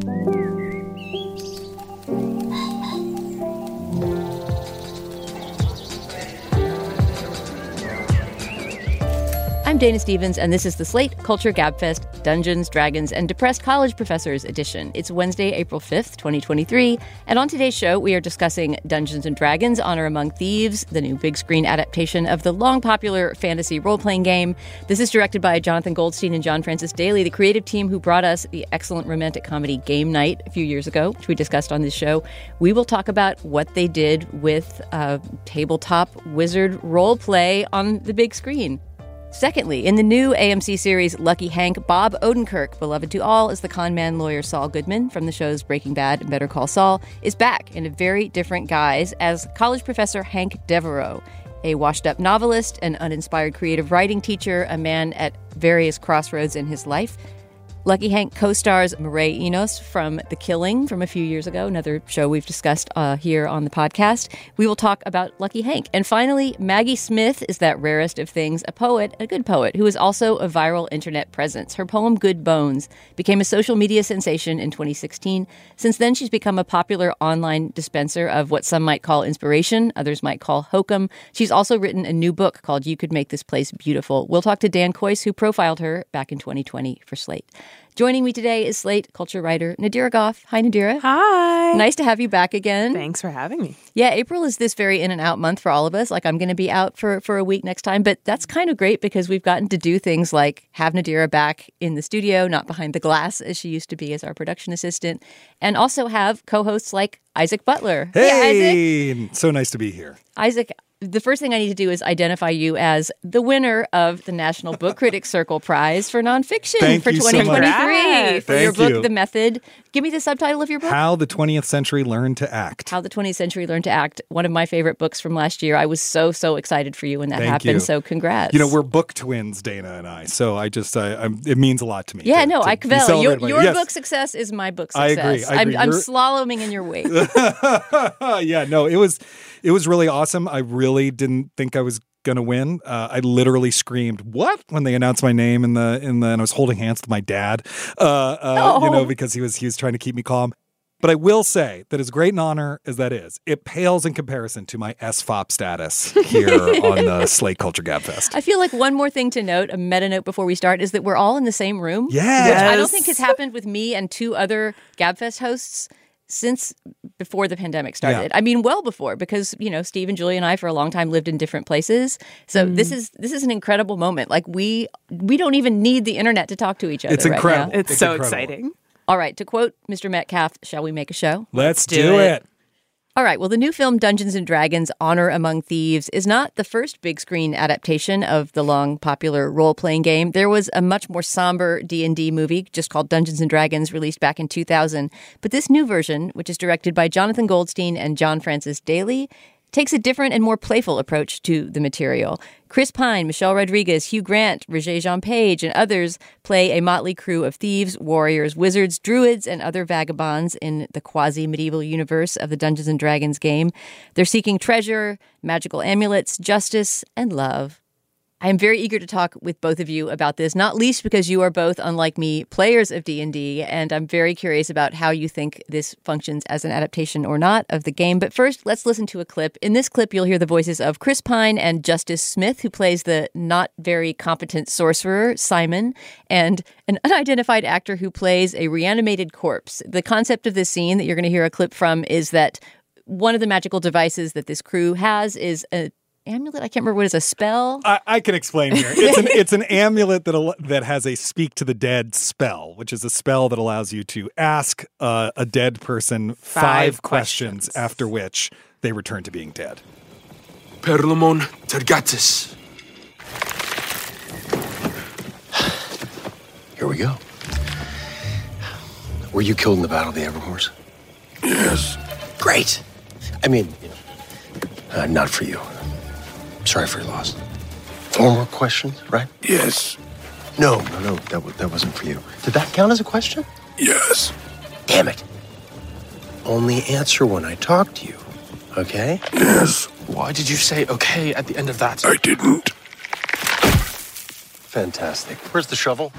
Thank you. I'm Dana Stevens, and this is the Slate Culture Gabfest Dungeons, Dragons, and Depressed College Professors edition. It's Wednesday, April 5th, 2023. And on today's show, we are discussing Dungeons and Dragons Honor Among Thieves, the new big screen adaptation of the long popular fantasy role playing game. This is directed by Jonathan Goldstein and John Francis Daley, the creative team who brought us the excellent romantic comedy Game Night a few years ago, which we discussed on this show. We will talk about what they did with uh, tabletop wizard role play on the big screen. Secondly, in the new AMC series Lucky Hank, Bob Odenkirk, beloved to all as the con man lawyer Saul Goodman from the shows Breaking Bad and Better Call Saul, is back in a very different guise as college professor Hank Devereaux, a washed up novelist, an uninspired creative writing teacher, a man at various crossroads in his life. Lucky Hank co stars Mireille Enos from The Killing from a few years ago, another show we've discussed uh, here on the podcast. We will talk about Lucky Hank. And finally, Maggie Smith is that rarest of things, a poet, a good poet, who is also a viral internet presence. Her poem Good Bones became a social media sensation in 2016. Since then, she's become a popular online dispenser of what some might call inspiration, others might call hokum. She's also written a new book called You Could Make This Place Beautiful. We'll talk to Dan Kois, who profiled her back in 2020 for Slate. Joining me today is Slate culture writer Nadira Goffe. Hi, Nadira. Hi. Nice to have you back again. Thanks for having me. Yeah, April is this very in and out month for all of us. Like I'm going to be out for for a week next time, but that's kind of great because we've gotten to do things like have Nadira back in the studio, not behind the glass as she used to be as our production assistant, and also have co-hosts like Isaac Butler. Hey, Isaac. so nice to be here. Isaac, the first thing I need to do is identify you as the winner of the National Book Critics Circle Prize for nonfiction Thank for you so much. 2023 for your book, you. The Method. Give me the subtitle of your book. How the 20th century learned to act. How the 20th Century Learned to Act. One of my favorite books from last year. I was so, so excited for you when that Thank happened. you. So congrats. You know, we're book twins, Dana and I. So I just, I, I'm, it means a lot to me. Yeah, to- no, to I be Cavell, your, your Yes. book success is my book I success. agree, I agree. am I'm slaloming in your wake. yeah, no, it was, it was really awesome. I really didn't think I was gonna win. Uh, I literally screamed "What!" when they announced my name in the in the, and I was holding hands with my dad. Uh, uh, You Oh. know, because he was he was trying to keep me calm. But I will say that as great an honor as that is, it pales in comparison to my SFOP status here on the Slate Culture Gabfest. I feel like one more thing to note, a meta note before we start, is that we're all in the same room. Yes. Which I don't think has happened with me and two other Gabfest hosts since before the pandemic started. Yeah. I mean, well before, because you know, Steve and Julie and I for a long time lived in different places. So Mm. this is this is an incredible moment. Like we we don't even need the internet to talk to each other. It's right incredible. now. It's, so incredible. exciting. All right, to quote Mr. Metcalf, shall we make a show? Let's do do it. it. All right. Well, the new film Dungeons and Dragons: Honor Among Thieves is not the first big screen adaptation of the long popular role-playing game. There was a much more somber D&D movie just called Dungeons and Dragons released back in 2000, but this new version, which is directed by Jonathan Goldstein and John Francis Daley, takes a different and more playful approach to the material. Chris Pine, Michelle Rodriguez, Hugh Grant, Regé-Jean Page, and others play a motley crew of thieves, warriors, wizards, druids, and other vagabonds in the quasi medieval universe of the Dungeons and Dragons game. They're seeking treasure, magical amulets, justice, and love. I am very eager to talk with both of you about this, not least because you are both, unlike me, players of D&D, and I'm very curious about how you think this functions as an adaptation or not of the game. But first, let's listen to a clip. In this clip, you'll hear the voices of Chris Pine and Justice Smith, who plays the not very competent sorcerer, Simon, and an unidentified actor who plays a reanimated corpse. The concept of this scene that you're going to hear a clip from is that one of the magical devices that this crew has is a amulet. I can't remember what is a spell. I, I can explain here. It's an it's an amulet that al- that has a speak to the dead spell, which is a spell that allows you to ask uh, a dead person five, Five questions. questions. after which they return to being dead. Perlamon Tergatis. Here we go. Were you killed in the Battle of the Everhorse? Yes. Great. I mean, uh, not for you. Sorry for your loss. Four more questions, right? Yes. No, no, no. That, wa- that wasn't for you. Did that count as a question? Yes. Damn it. Only answer when I talk to you, okay? Yes. Why did you say okay at the end of that? I didn't. Fantastic. Where's the shovel?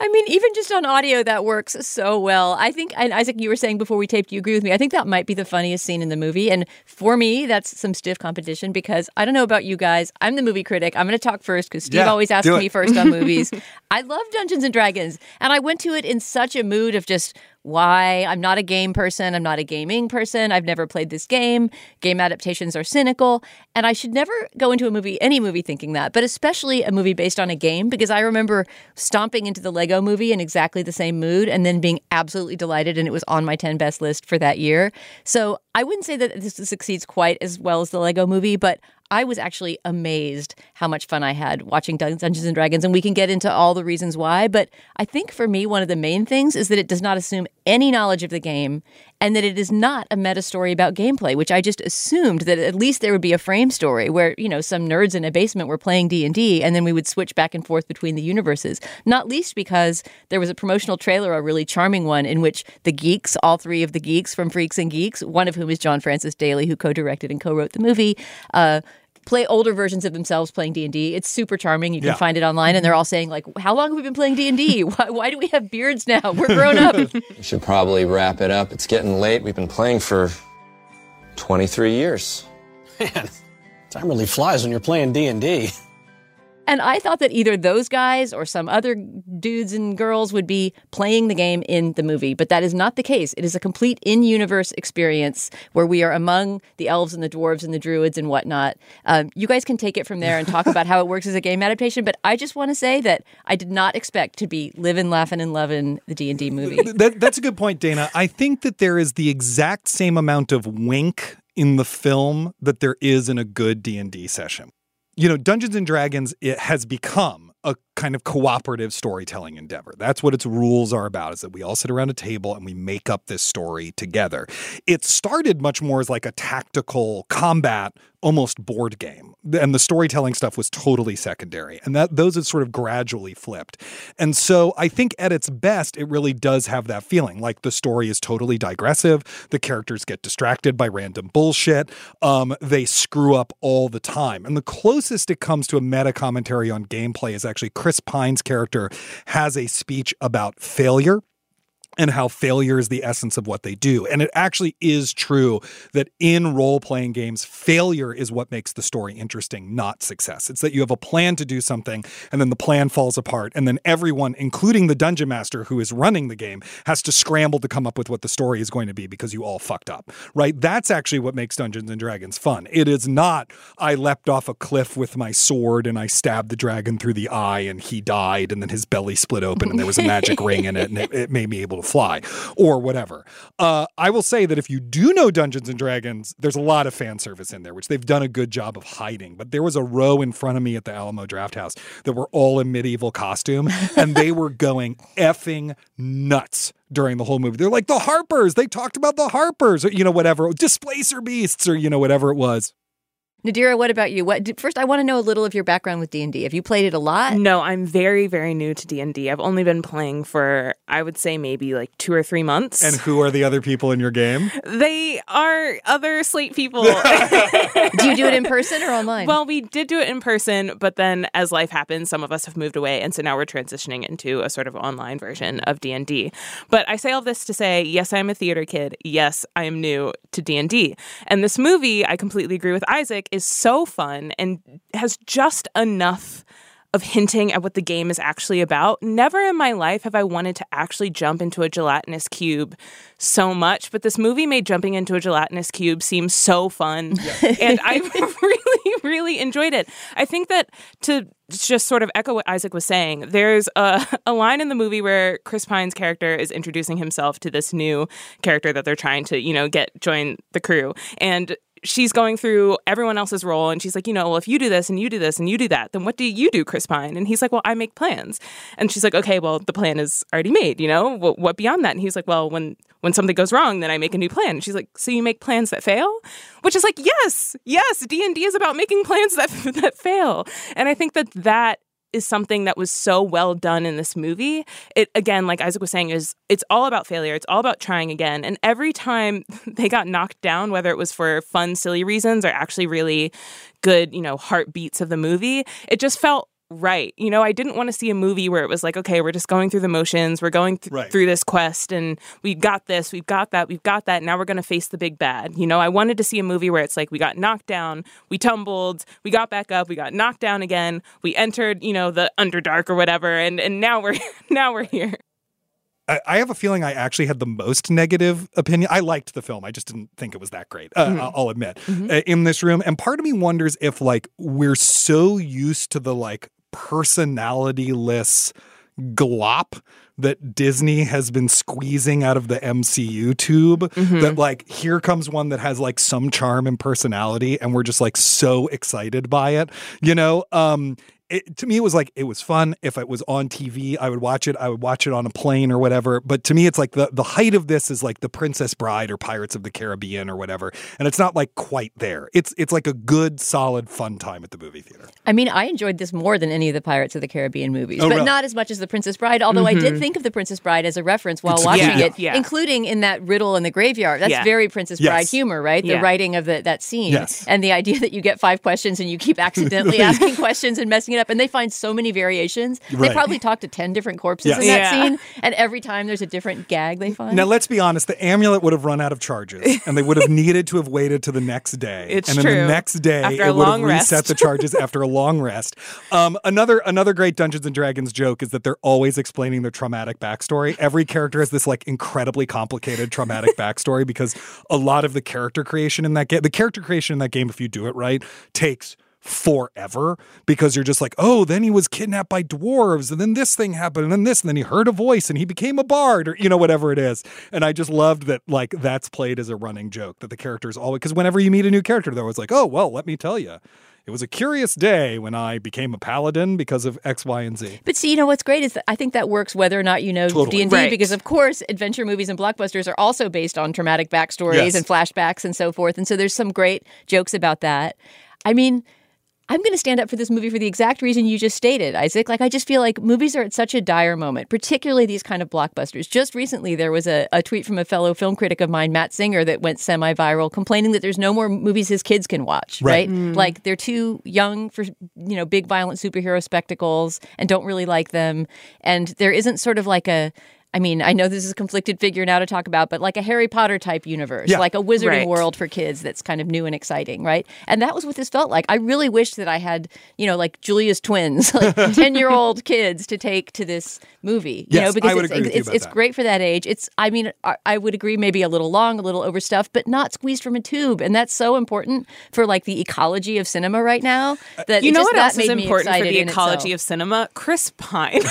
I mean, even just on audio, that works so well. I think, and Isaac, you were saying before we taped, you agree with me. I think that might be the funniest scene in the movie. And for me, that's some stiff competition because I don't know about you guys. I'm the movie critic. I'm going to talk first because Steve Yeah, always asks me first on movies. I love Dungeons and Dragons. And I went to it in such a mood of just why I'm not a game person. I'm not a gaming person. I've never played this game. Game adaptations are cynical. And I should never go into a movie, any movie, thinking that, but especially a movie based on a game, because I remember stomping into the Lego movie in exactly the same mood and then being absolutely delighted. And it was on my 10 best list for that year. So I wouldn't say that this succeeds quite as well as the Lego movie, but I was actually amazed how much fun I had watching Dungeons and Dragons, and we can get into all the reasons why. But I think for me, one of the main things is that it does not assume any knowledge of the game, and that it is not a meta story about gameplay, which I just assumed that at least there would be a frame story where you know some nerds in a basement were playing D and D, and then we would switch back and forth between the universes. Not least because there was a promotional trailer, a really charming one, in which the geeks, all three of the geeks from Freaks and Geeks, one of whom is John Francis Daley, who co-directed and co-wrote the movie. Uh, play older versions of themselves playing D&D. It's super charming. You can Yeah. find it online and they're all saying like, "How long have we been playing D&D? Why, why do we have beards now? We're grown up." We should probably wrap it up. It's getting late. We've been playing for 23 years. Man, time really flies when you're playing D&D. And I thought that either those guys or some other dudes and girls would be playing the game in the movie, but that is not the case. It is a complete in universe experience where we are among the elves and the dwarves and the druids and whatnot. Um, you guys can take it from there and talk about how it works as a game adaptation, but I just want to say that I did not expect to be living, laughing, and loving the D&D movie. That, that's a good point, Dana. I think that there is the exact same amount of wink in the film that there is in a good D&D session. You know, Dungeons and Dragons it has become a kind of cooperative storytelling endeavor. That's what its rules are about is that we all sit around a table and we make up this story together. It started much more as like a tactical combat almost board game. And the storytelling stuff was totally secondary. And that those have sort of gradually flipped. And so I think at its best, it really does have that feeling. Like the story is totally digressive. The characters get distracted by random bullshit. Um, they screw up all the time. And the closest it comes to a meta commentary on gameplay is actually Chris Pine's character has a speech about failure and how failure is the essence of what they do. And it actually is true that in role playing games, failure is what makes the story interesting, not success. It's that you have a plan to do something and then the plan falls apart. And then everyone, including the dungeon master who is running the game, has to scramble to come up with what the story is going to be because you all fucked up, right? That's actually what makes Dungeons and Dragons fun. It is not, I leapt off a cliff with my sword and I stabbed the dragon through the eye and he died and then his belly split open and there was a magic ring in it and it, it made me able to fly or whatever. Uh, I will say that if you do know Dungeons and Dragons, there's a lot of fan service in there, which they've done a good job of hiding. But there was a row in front of me at the Alamo Drafthouse that were all in medieval costume, and they were going effing nuts during the whole movie. They're like the Harpers. They talked about the Harpers, or you know whatever, displacer beasts, or you know whatever it was. Nadira, what about you? What first? I want to know a little of your background with D and D. Have you played it a lot? No, I'm very, very new to D and D. I've only been playing for, I would say, maybe like two or three months. And who are the other people in your game? they are other Slate people. do you do it in person or online? Well, we did do it in person, but then as life happens, some of us have moved away, and so now we're transitioning into a sort of online version of D and D. But I say all this to say, yes, I'm a theater kid. Yes, I am new to D and D. And this movie, I completely agree with Isaac, is so fun and has just enough of hinting at what the game is actually about. Never in my life have I wanted to actually jump into a gelatinous cube so much, but this movie made jumping into a gelatinous cube seem so fun. and I really, really enjoyed it. I think that to just sort of echo what Isaac was saying, there's a, a line in the movie where Chris Pine's character is introducing himself to this new character that they're trying to, you know, get join the crew. And she's going through everyone else's role and she's like, you know, well, if you do this and you do this and you do that, then what do you do, Chris Pine? And he's like, well, I make plans. And she's like, okay, well, the plan is already made, you know, what, what beyond that? And he's like, well, when, when something goes wrong, then I make a new plan. And she's like, so you make plans that fail? Which is like, yes, yes, D&D is about making plans that, that fail. And I think that that is something that was so well done in this movie. It again, like Isaac was saying, is it's all about failure. It's all about trying again. And every time they got knocked down, whether it was for fun, silly reasons or actually really good, you know, heartbeats of the movie, it just felt right. You know, I didn't want to see a movie where it was like, okay, we're just going through the motions, we're going th- Right. through this quest, and we've got this, we've got that, we've got that. Now we're going to face the big bad. You know, I wanted to see a movie where it's like we got knocked down, we tumbled, we got back up, we got knocked down again, we entered, you know, the underdark or whatever, and and now we're now we're here. I, have a feeling I actually had the most negative opinion. I liked the film. I just didn't think it was that great. Uh, Mm-hmm. I'll- admit uh, in this room. And part of me wonders if like we're so used to the like personality-less glop that Disney has been squeezing out of the MCU tube Mm-hmm. that like here comes one that has like some charm and personality and we're just like so excited by it. You know, um it, to me, it was like it was fun. If it was on TV, I would watch it. I would watch it on a plane or whatever. But to me, it's like the the height of this is like the Princess Bride or Pirates of the Caribbean or whatever, and it's not like quite there. It's it's like a good, solid, fun time at the movie theater. I mean, I enjoyed this more than any of the Pirates of the Caribbean movies, Oh, but really? not as much as The Princess Bride. Although I did mm-hmm. think of The Princess Bride as a reference while watching yeah, it, yeah. including in that riddle in the graveyard. That's Yeah. very Princess Yes. Bride humor, right? The writing of the, that scene, Yes. and the idea that you get five questions and you keep accidentally asking questions and messing it up, and they find so many variations. They probably talk to ten different corpses Yes. in that Yeah. scene, and every time there's a different gag they find. Now, let's be honest. The amulet would have run out of charges, and they would have needed to have waited to the next day. It's and then the true. next day, After it would have rest. reset the charges after a long rest. Um, another another great Dungeons and Dragons joke is that they're always explaining their traumatic backstory. Every character has this like incredibly complicated traumatic backstory because a lot of the character creation in that game, the character creation in that game, if you do it right, takes forever because you're just like, oh, then he was kidnapped by dwarves, and then this thing happened, and then this, and then he heard a voice, and he became a bard, or you know, whatever it is. And I just loved that, like, that's played as a running joke that the characters always, because whenever you meet a new character, they're always like, oh, well, let me tell you. It was a curious day when I became a paladin because of X, Y, and Z. But see, you know what's great is that I think that works whether or not you know D and D, because of course adventure movies and blockbusters are also based on traumatic backstories Yes. and flashbacks and so forth. And so there's some great jokes about that. I mean, I'm going to stand up for this movie for the exact reason you just stated, Isaac. Like, I just feel like movies are at such a dire moment, particularly these kind of blockbusters. Just recently, there was a, a tweet from a fellow film critic of mine, Matt Singer, that went semi viral complaining that there's no more movies his kids can watch, Right. right? Mm. Like, they're too young for, you know, big violent superhero spectacles and don't really like them. And there isn't sort of like a, I mean, I know this is a conflicted figure now to talk about, but like a Harry Potter type universe, Yeah. like a wizarding Right. world for kids that's kind of new and exciting, right? And that was what this felt like. I really wish that I had, you know, like Julia's twins, like 10 year old kids to take to this movie, you Yes, know, because I would it's, agree with you it's, it's that. great for that age. It's, I mean, I, I would agree maybe a little long, a little overstuffed, but not squeezed from a tube. And that's so important for like the ecology of cinema right now. Uh, that You know just, what that else is important for the ecology of cinema? Chris Pine.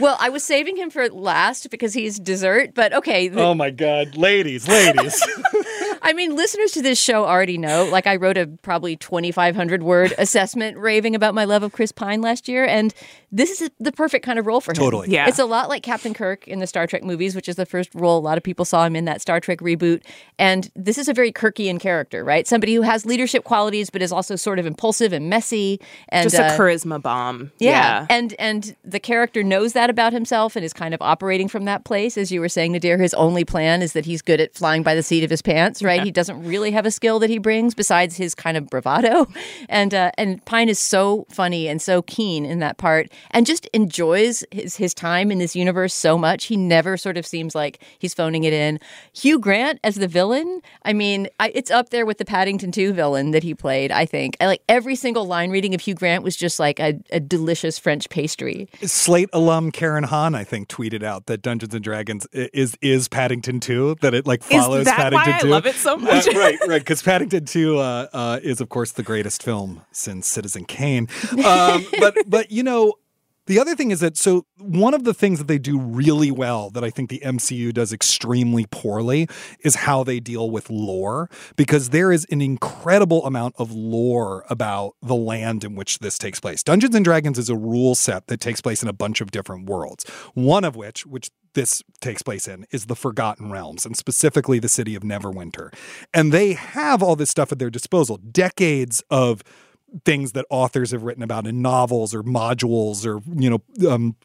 Well, I was saving him for last because he's dessert, but okay. the- Oh my God, ladies, ladies. I mean, listeners to this show already know. Like, I wrote a probably 2,500 word assessment raving about my love of Chris Pine last year, and this is the perfect kind of role for him. Totally. Yeah. It's a lot like Captain Kirk in the Star Trek movies, which is the first role a lot of people saw him in that Star Trek reboot. And this is a very Kirkian character, right? Somebody who has leadership qualities, but is also sort of impulsive and messy. And Just a uh, charisma bomb. yeah. And and the character knows that about himself and is kind of operating from that place. As you were saying, Nadir, his only plan is that he's good at flying by the seat of his pants, right? He doesn't really have a skill that he brings besides his kind of bravado. And uh, and Pine is so funny and so keen in that part and just enjoys his his time in this universe so much. He never sort of seems like he's phoning it in. Hugh Grant as the villain, I mean, I, it's up there with the Paddington 2 villain that he played, I think. I, like every single line reading of Hugh Grant was just like a, a delicious French pastry. Slate alum Karen Han, I think, tweeted out that Dungeons and Dragons is is Paddington 2, that it like follows Is that Paddington why I 2. love it so much? Uh, right, right. Because Paddington 2 uh, uh, is, of course, the greatest film since Citizen Kane. Um, but, but, you know, the other thing is that so one of the things that they do really well that I think the MCU does extremely poorly is how they deal with lore because there is an incredible amount of lore about the land in which this takes place. Dungeons and Dragons is a rule set that takes place in a bunch of different worlds. One of which which this takes place in is the Forgotten Realms and specifically the city of Neverwinter. And they have all this stuff at their disposal. Decades of things that authors have written about in novels or modules or you know um,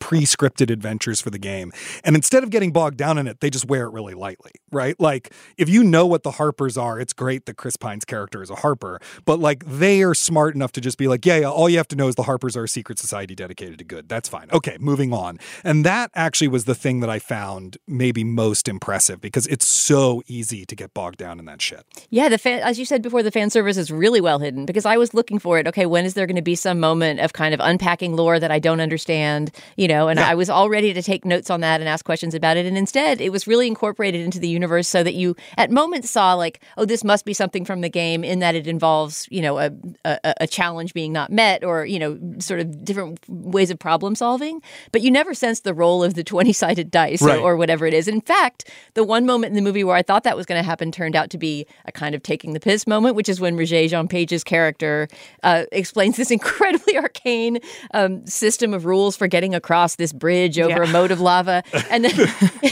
pre-scripted adventures for the game. And instead of getting bogged down in it they just wear it really lightly right? Like if you know what the harpers are it's great that chris pine's character is a harper but like they are smart enough to just be like yeah, yeah all you have to know is the harpers are a secret society dedicated to good. That's fine. Okay moving on. And that actually was the thing that i found maybe most impressive because it's so easy to get bogged down in that shit. Yeah, the fan, as you said before, the fan service is really well hidden because I was looking for it. Okay, when is there going to be some moment of kind of unpacking lore that I don't understand? You know, and I was all ready to take notes on that and ask questions about it. And instead, it was really incorporated into the universe so that you at moments saw like, oh, this must be something from the game in that it involves, you know, a, a, a challenge being not met or, you know, sort of different ways of problem solving. But you never sensed the role of the 20 sided dice Right. or, or whatever it is. In fact, the one moment in the movie where I thought that was going to happen turned out to be a kind of taking the piss moment, which is when Regé-Jean Page's character uh, explains this incredibly arcane um, system of rules for getting across this bridge over Yeah. a moat of lava. And then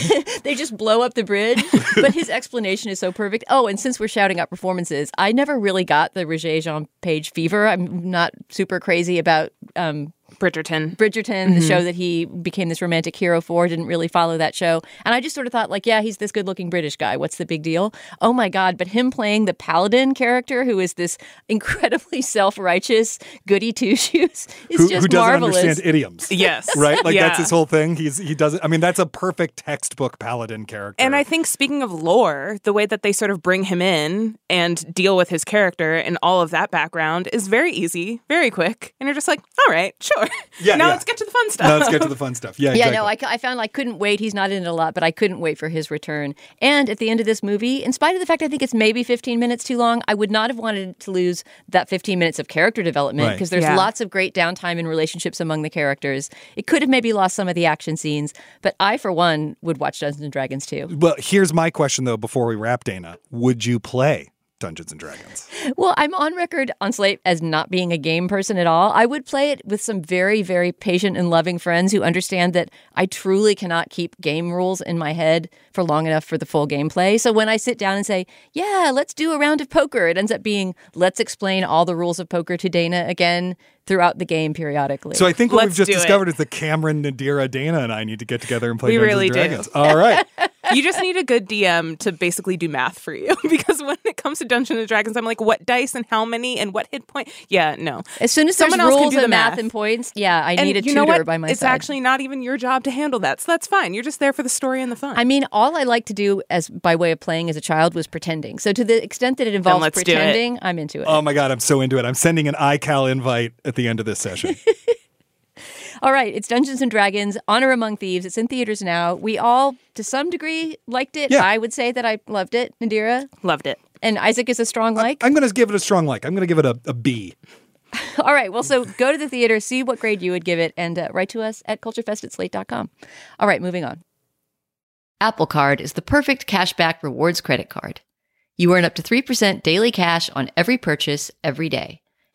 they just blow up the bridge. But his explanation is so perfect. Oh, and since we're shouting out performances, I never really got the Regé-Jean Page fever. I'm not super crazy about. Um, Bridgerton. Bridgerton, the mm-hmm. show that he became this romantic hero for, didn't really follow that show. And I just sort of thought, like, yeah, he's this good looking British guy. What's the big deal? Oh my God. But him playing the paladin character, who is this incredibly self righteous goody two shoes, is who, just who doesn't marvelous. understand idioms Yes. right like Yeah. that's his whole thing he's he doesn't i mean that's a perfect textbook paladin character And I think speaking of lore, the way that they sort of bring him in and deal with his character and all of that background is very easy, very quick. And you're just like, all right, sure. Yeah, now yeah. let's get to the fun stuff. now let's get to the fun stuff yeah Yeah, exactly. no, I found I couldn't wait. He's not in it a lot, but I couldn't wait for his return. And at the end of this movie, in spite of the fact I think it's maybe 15 minutes too long, I would not have wanted to lose that 15 minutes of character development Right. because there's Yeah. lots of great downtime in relationships among the characters. It could have maybe lost some of the action scenes, but I, for one, would watch Dungeons and Dragons too. well here's my question though before we wrap dana would you play dungeons and dragons Well, I'm on record on Slate as not being a game person at all. I would play it with some very, very patient and loving friends who understand that I truly cannot keep game rules in my head for long enough for the full gameplay. So when I sit down and say, yeah, let's do a round of poker, it ends up being, let's explain all the rules of poker to Dana again throughout the game periodically. so i think what Let's we've just discovered is that cameron nadira dana and i need to get together and play We dungeons really and do. dragons all right you just need a good DM to basically do math for you because when it comes to Dungeons and Dragons, I'm like, what dice and how many and what hit point? Yeah, no. as soon as Someone there's else can rules do the and math. math. and points, yeah, I And need a you know tutor what? by my it's side. actually not even your job to handle that, so that's fine. You're just there for the story and the fun. I mean, all I like to do as by way of playing as a child was pretending. So to the extent that it involves let's do it. pretending, I'm into it. oh my god i'm so into it i'm sending an iCal invite at the end of this session All right, it's Dungeons and Dragons: Honor Among Thieves. It's in theaters now. We all, to some degree, liked it. Yeah. I would say that I loved it, Nadira. Loved it. And Isaac is a strong like. i'm gonna give it a strong like i'm gonna give it a, a b all right, well, so go to the theater, see what grade you would give it, and uh, write to us at culturefest at slate.com. All right, moving on. Apple Card is the perfect cashback rewards credit card. You earn up to 3% daily cash on every purchase every day.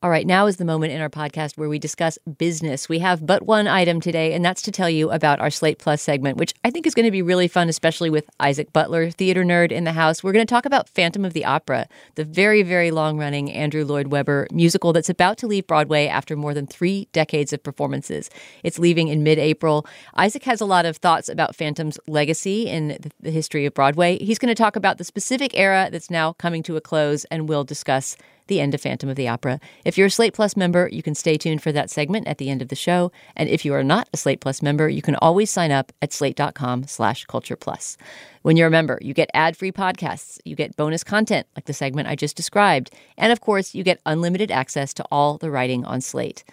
All right, now is the moment in our podcast where we discuss business. We have but one item today, and that's to tell you about our Slate Plus segment, which I think is going to be really fun, especially with Isaac Butler, theater nerd in the house. We're going to talk about Phantom of the Opera, the very, very long running Andrew Lloyd Webber musical that's about to leave Broadway after more than three decades of performances. It's leaving in mid April. Isaac has a lot of thoughts about Phantom's legacy in the history of Broadway. He's going to talk about the specific era that's now coming to a close, and we'll discuss the end of Phantom of the Opera. If you're a Slate Plus member, you can stay tuned for that segment at the end of the show. And if you are not a Slate Plus member, you can always sign up at slate.com slash culture plus. When you're a member, you get ad-free podcasts, you get bonus content like the segment I just described, and of course, you get unlimited access to all the writing on Slate.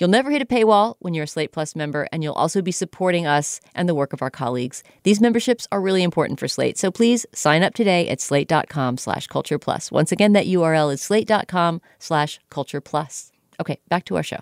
You'll never hit a paywall when you're a Slate Plus member, and you'll also be supporting us and the work of our colleagues. These memberships are really important for Slate, so please sign up today at slate.com slash culture plus. Once again, that URL is slate.com slash culture plus. Okay, back to our show.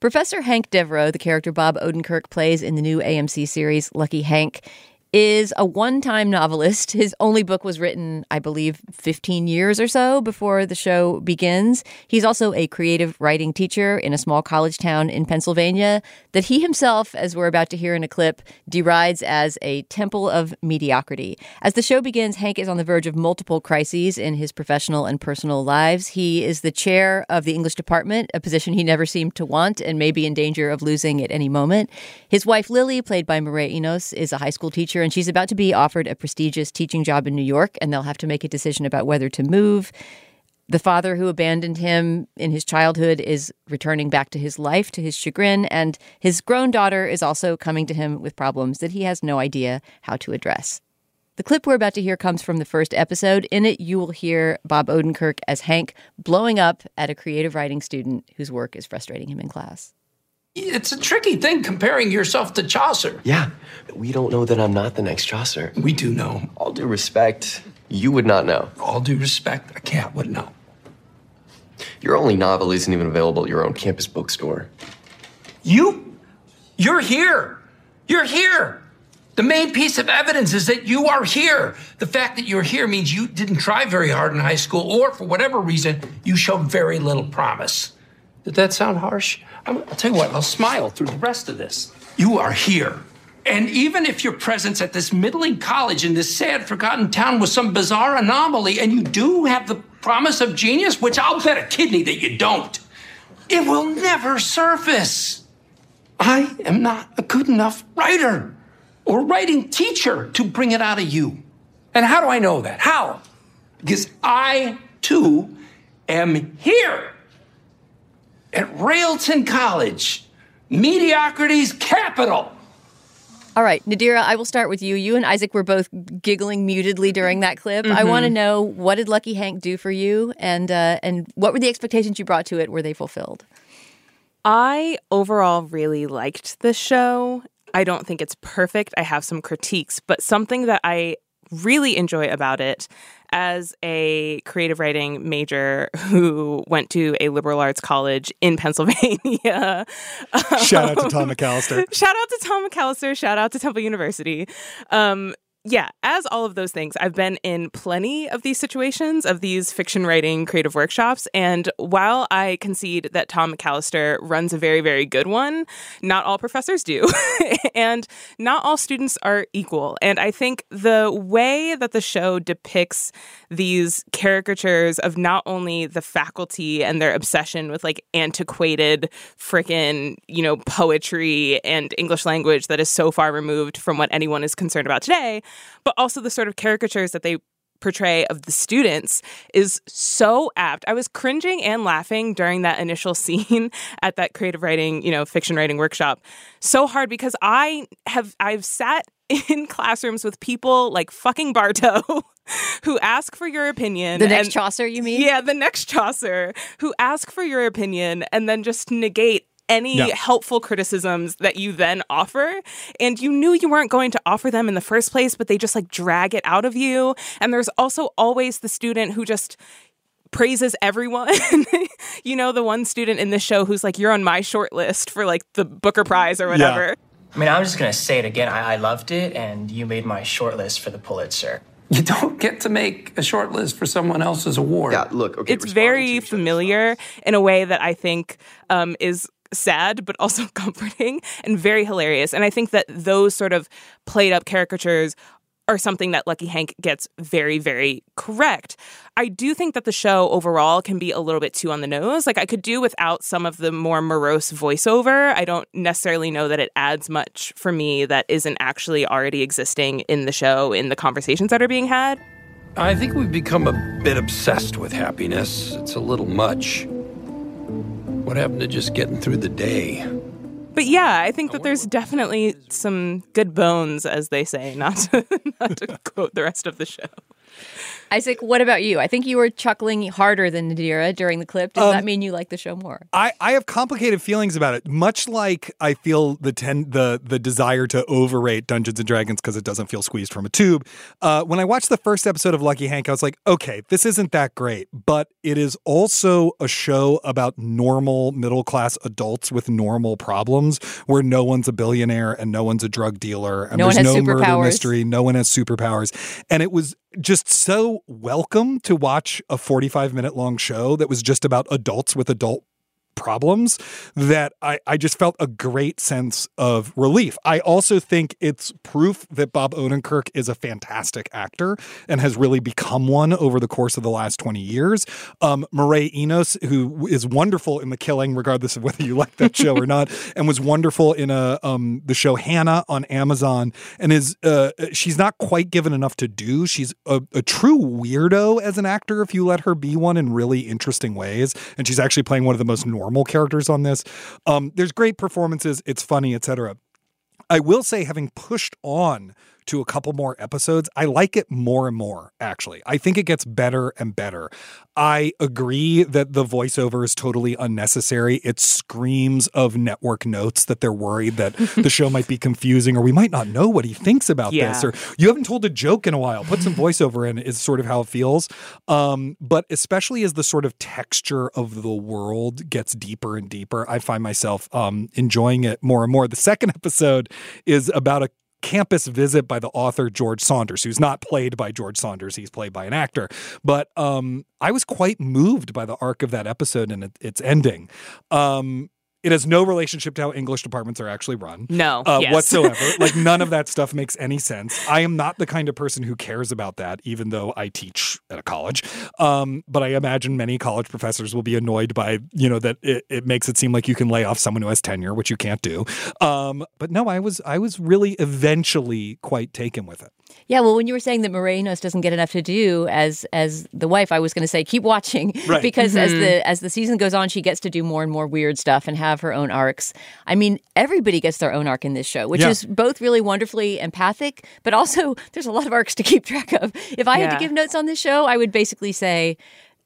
Professor Hank Devereaux, the character Bob Odenkirk plays in the new AMC series Lucky Hank, is a one time novelist. His only book was written, I believe, 15 years or so before the show begins. He's also a creative writing teacher in a small college town in Pennsylvania that he himself, as we're about to hear in a clip, derides as a temple of mediocrity. As the show begins, Hank is on the verge of multiple crises in his professional and personal lives. He is the chair of the English department, a position he never seemed to want and may be in danger of losing at any moment. His wife, Lily, played by Mireille Enos, is a high school teacher and she's about to be offered a prestigious teaching job in New York, and they'll have to make a decision about whether to move. The father who abandoned him in his childhood is returning back to his life to his chagrin, and his grown daughter is also coming to him with problems that he has no idea how to address. The clip we're about to hear comes from the first episode. In it, you will hear Bob Odenkirk as Hank blowing up at a creative writing student whose work is frustrating him in class. It's a tricky thing comparing yourself to Chaucer. Yeah, we don't know that I'm not the next Chaucer. We do know. All due respect, you would not know. All due respect, a cat would know. Your only novel isn't even available at your own campus bookstore. You? You're here. You're here. The main piece of evidence is that you are here. The fact that you're here means you didn't try very hard in high school, or for whatever reason, you showed very little promise. Did that sound harsh? I'll tell you what, I'll smile through the rest of this. You are here. And even if your presence at this middling college in this sad, forgotten town was some bizarre anomaly, and you do have the promise of genius, which I'll bet a kidney that you don't, it will never surface. I am not a good enough writer or writing teacher to bring it out of you. And how do I know that? How? Because I, too, am here at Railton College, mediocrity's capital. All right, Nadira, I will start with you. You and Isaac were both giggling mutedly during that clip. Mm-hmm. I want to know what did Lucky Hank do for you, and uh, and what were the expectations you brought to it? Were they fulfilled? I overall really liked the show. I don't think it's perfect. I have some critiques, but something that I really enjoy about it as a creative writing major who went to a liberal arts college in Pennsylvania. Shout out to Tom McAllister. Shout out to Tom McAllister. Shout out to Temple University. Um, yeah, as all of those things, I've been in plenty of these situations, of these fiction writing creative workshops. And while I concede that Tom McAllister runs a very, very good one, not all professors do. and not all students are equal. And I think the way that the show depicts these caricatures of not only the faculty and their obsession with like antiquated frickin', you know, poetry and English language that is so far removed from what anyone is concerned about today but also the sort of caricatures that they portray of the students is so apt. I was cringing and laughing during that initial scene at that creative writing, you know, fiction writing workshop so hard because I have I've sat in classrooms with people like fucking Barto who ask for your opinion. The next and, Chaucer, you mean? Yeah, the next Chaucer who ask for your opinion and then just negate any Yeah. helpful criticisms that you then offer and you knew you weren't going to offer them in the first place but they just like drag it out of you and there's also always the student who just praises everyone you know the one student in this show who's like you're on my short list for like the booker prize or whatever I mean, I'm just gonna say it again. I, I loved it, and you made my short list for the Pulitzer. You don't get to make a short list for someone else's award. Yeah, look, okay. it's very familiar in a way that I think um, is sad but also comforting and very hilarious. And I think that those sort of played up caricatures are something that Lucky Hank gets very, very correct. I do think that the show overall can be a little bit too on the nose. Like I could do without some of the more morose voiceover. I don't necessarily know that it adds much for me that isn't actually already existing in the show, in the conversations that are being had. I think we've become a bit obsessed with happiness. It's a little much. What happened to just getting through the day? But yeah, I think that there's definitely some good bones, as they say, not to, not to quote the rest of the show. Isaac, what about you? I think you were chuckling harder than Nadira during the clip. Does Um, that mean you like the show more? I, I have complicated feelings about it. Much like I feel the ten, the the desire to overrate Dungeons and Dragons because it doesn't feel squeezed from a tube. Uh, when I watched the first episode of Lucky Hank, I was like, okay, this isn't that great, but it is also a show about normal middle class adults with normal problems, where no one's a billionaire and no one's a drug dealer, and No there's no murder mystery, no one has superpowers, and it was just so welcome to watch a 45 minute long show that was just about adults with adult problems that I, I just felt a great sense of relief. I also think it's proof that Bob Odenkirk is a fantastic actor and has really become one over the course of the last 20 years. Um, Mireille Enos, who is wonderful in The Killing, regardless of whether you like that show or not, and was wonderful in a um, the show Hanna on Amazon, and is uh, she's not quite given enough to do. She's a, a true weirdo as an actor if you let her be one in really interesting ways, and she's actually playing one of the most normal characters on this. Um, there's great performances. It's funny, etc. I will say, having pushed on to a couple more episodes, I like it more and more, actually. I think it gets better and better. I agree that the voiceover is totally unnecessary. It screams of network notes that they're worried that the show might be confusing or we might not know what he thinks about this or you haven't told a joke in a while. Put some voiceover in is sort of how it feels. Um, but especially as the sort of texture of the world gets deeper and deeper, I find myself um, enjoying it more and more. The second episode is about a campus visit by the author George Saunders, who's not played by George Saunders, he's played by an actor. But um, I was quite moved by the arc of that episode and its ending. Um, it has no relationship to how English departments are actually run. No, uh, yes. whatsoever. like none of that stuff makes any sense. I am not the kind of person who cares about that, even though I teach at a college. Um, but I imagine many college professors will be annoyed by you know that it, it makes it seem like you can lay off someone who has tenure, which you can't do. Um, but no, I was I was really eventually quite taken with it. Yeah, well, when you were saying that Mireille Enos doesn't get enough to do as as the wife, I was going to say keep watching Right. because as Mm-hmm. Mhm. the as the season goes on, she gets to do more and more weird stuff and have her own arcs. I mean, everybody gets their own arc in this show, which Yeah. is both really wonderfully empathic, but also there's a lot of arcs to keep track of. If I had to give notes on this show, I would basically say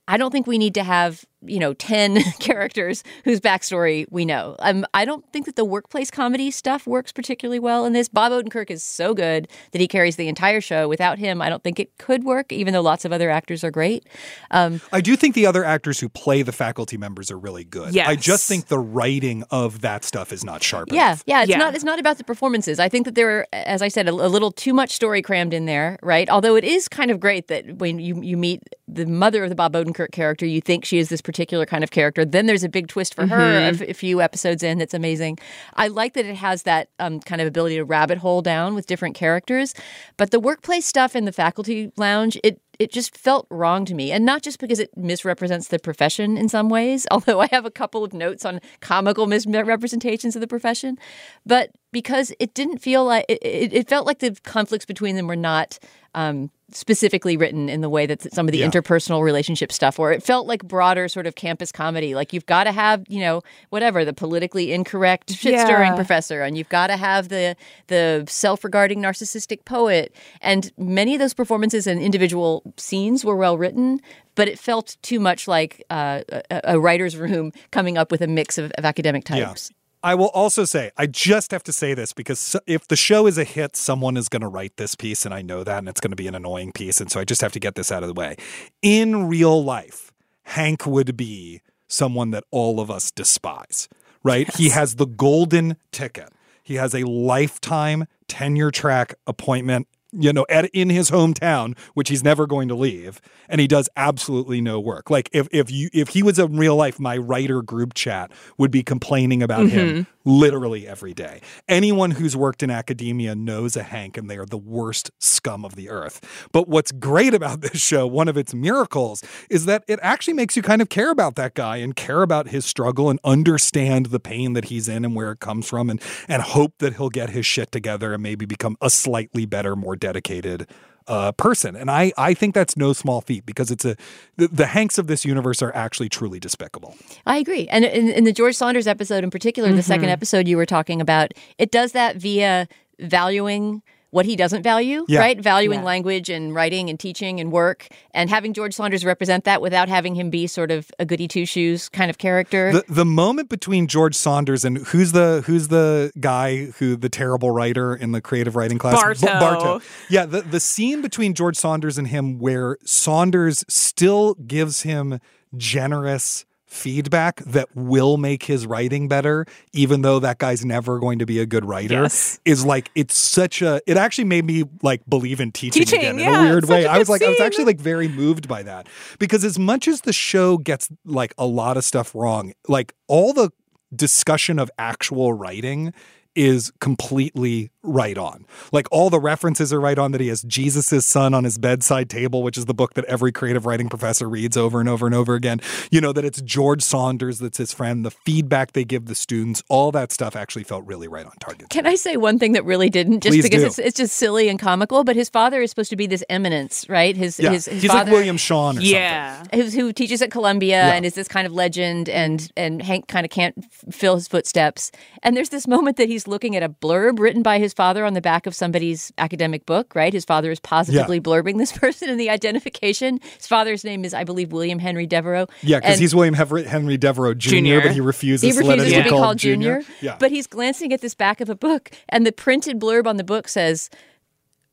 I don't think we need to have you know, 10 characters whose backstory we know. Um, I don't think that the workplace comedy stuff works particularly well in this. Bob Odenkirk is so good that he carries the entire show. Without him, I don't think it could work, even though lots of other actors are great. Um, I do think the other actors who play the faculty members are really good. Yes. I just think the writing of that stuff is not sharp yeah, enough. yeah, it's not it's not about the performances. I think that there are, as I said, a, a little too much story crammed in there, right? Although it is kind of great that when you you meet the mother of the Bob Odenkirk character, you think she is this particular kind of character. Then there's a big twist for her Mhm. a, f- a few episodes in that's amazing. I like that it has that um, kind of ability to rabbit hole down with different characters. But the workplace stuff in the faculty lounge, it it just felt wrong to me. And not just because it misrepresents the profession in some ways, although I have a couple of notes on comical misrepresentations of the profession, but because it didn't feel like it, it felt like the conflicts between them were not um, specifically written in the way that some of the Yeah. interpersonal relationship stuff were. It felt like broader sort of campus comedy. Like you've got to have, you know, whatever, the politically incorrect shit stirring Yeah. professor, and you've got to have the the self-regarding narcissistic poet. And many of those performances and individual scenes were well written, but it felt too much like uh, a, a writer's room coming up with a mix of, of academic types. I will also say, I just have to say this because if the show is a hit, someone is going to write this piece, and I know that, and it's going to be an annoying piece. And so I just have to get this out of the way. In real life, Hank would be someone that all of us despise, right? He has the golden ticket, he has a lifetime tenure track appointment. You know, at in his hometown, which he's never going to leave, and he does absolutely no work. Like if if you if he was in real life, my writer group chat would be complaining about him Mhm. literally every day. Anyone who's worked in academia knows a Hank, and they are the worst scum of the earth. But what's great about this show, one of its miracles, is that it actually makes you kind of care about that guy and care about his struggle and understand the pain that he's in and where it comes from, and and hope that he'll get his shit together and maybe become a slightly better, more dedicated uh, person. And I I think that's no small feat because it's a the, the Hanks of this universe are actually truly despicable. I agree. And in, in the George Saunders episode in particular, the second Mhm. episode you were talking about, it does that via valuing what he doesn't value, Yeah. right? Valuing Yeah. language and writing and teaching and work and having George Saunders represent that without having him be sort of a goody two shoes kind of character. The the moment between George Saunders and who's the who's the guy who the terrible writer in the creative writing class Bartow. B- Bartow. Yeah, the the scene between George Saunders and him where Saunders still gives him generous feedback that will make his writing better even though that guy's never going to be a good writer Yes. is like it's such a it actually made me like believe in teaching, Teaching, again in yeah, a weird way. a i was like i was actually like very moved by that. Because as much as the show gets like a lot of stuff wrong like all the discussion of actual writing is completely right on. Like all the references are right on that he has Jesus' son on his bedside table, which is the book that every creative writing professor reads over and over and over again. You know, that it's George Saunders that's his friend, the feedback they give the students, all that stuff actually felt really right on target. Can I say one thing that really didn't? Just Please because do. it's it's just silly and comical. But his father is supposed to be this eminence, right? His Yeah, his, his he's father, like William Shawn or Yeah. who's, who teaches at Columbia Yeah. and is this kind of legend, and and Hank kind of can't f- fill his footsteps. And there's this moment that he's looking at a blurb written by his father on the back of somebody's academic book. Right, his father is positively blurbing this person, in the identification. His father's name is, I believe, William Henry Devereaux. Yeah, because he's William Hever- Henry Devereaux Jr., Junior. but he refuses, he to let refuses to be called him junior. Yeah. But he's glancing at this back of a book, and the printed blurb on the book says,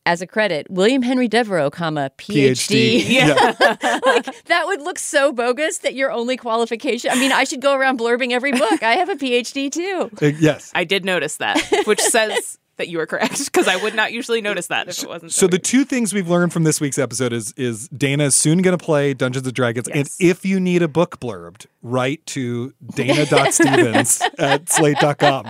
as a credit, William Henry Devereaux, comma PhD. PhD. Yeah. like that would look so bogus that your only qualification. I mean, I should go around blurbing every book. I have a PhD too. Uh, yes. I did notice that, which says that you were correct because I would not usually notice that if it wasn't. So the two things we've learned from this week's episode is is Dana is soon going to play Dungeons and Dragons, and if you need a book blurbed, write to Dana.Stevens at slate.com.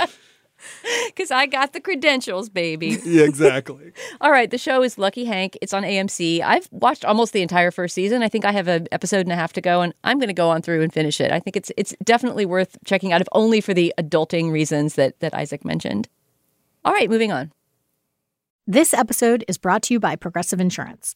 Because I got the credentials, baby. Yeah, exactly. All right, the show is Lucky Hank. It's on AMC. I've watched almost the entire first season. I think I have an episode and a half to go, and I'm going to go on through and finish it. I think it's it's definitely worth checking out, if only for the adulting reasons that that Isaac mentioned. All right, moving on. This episode is brought to you by Progressive Insurance.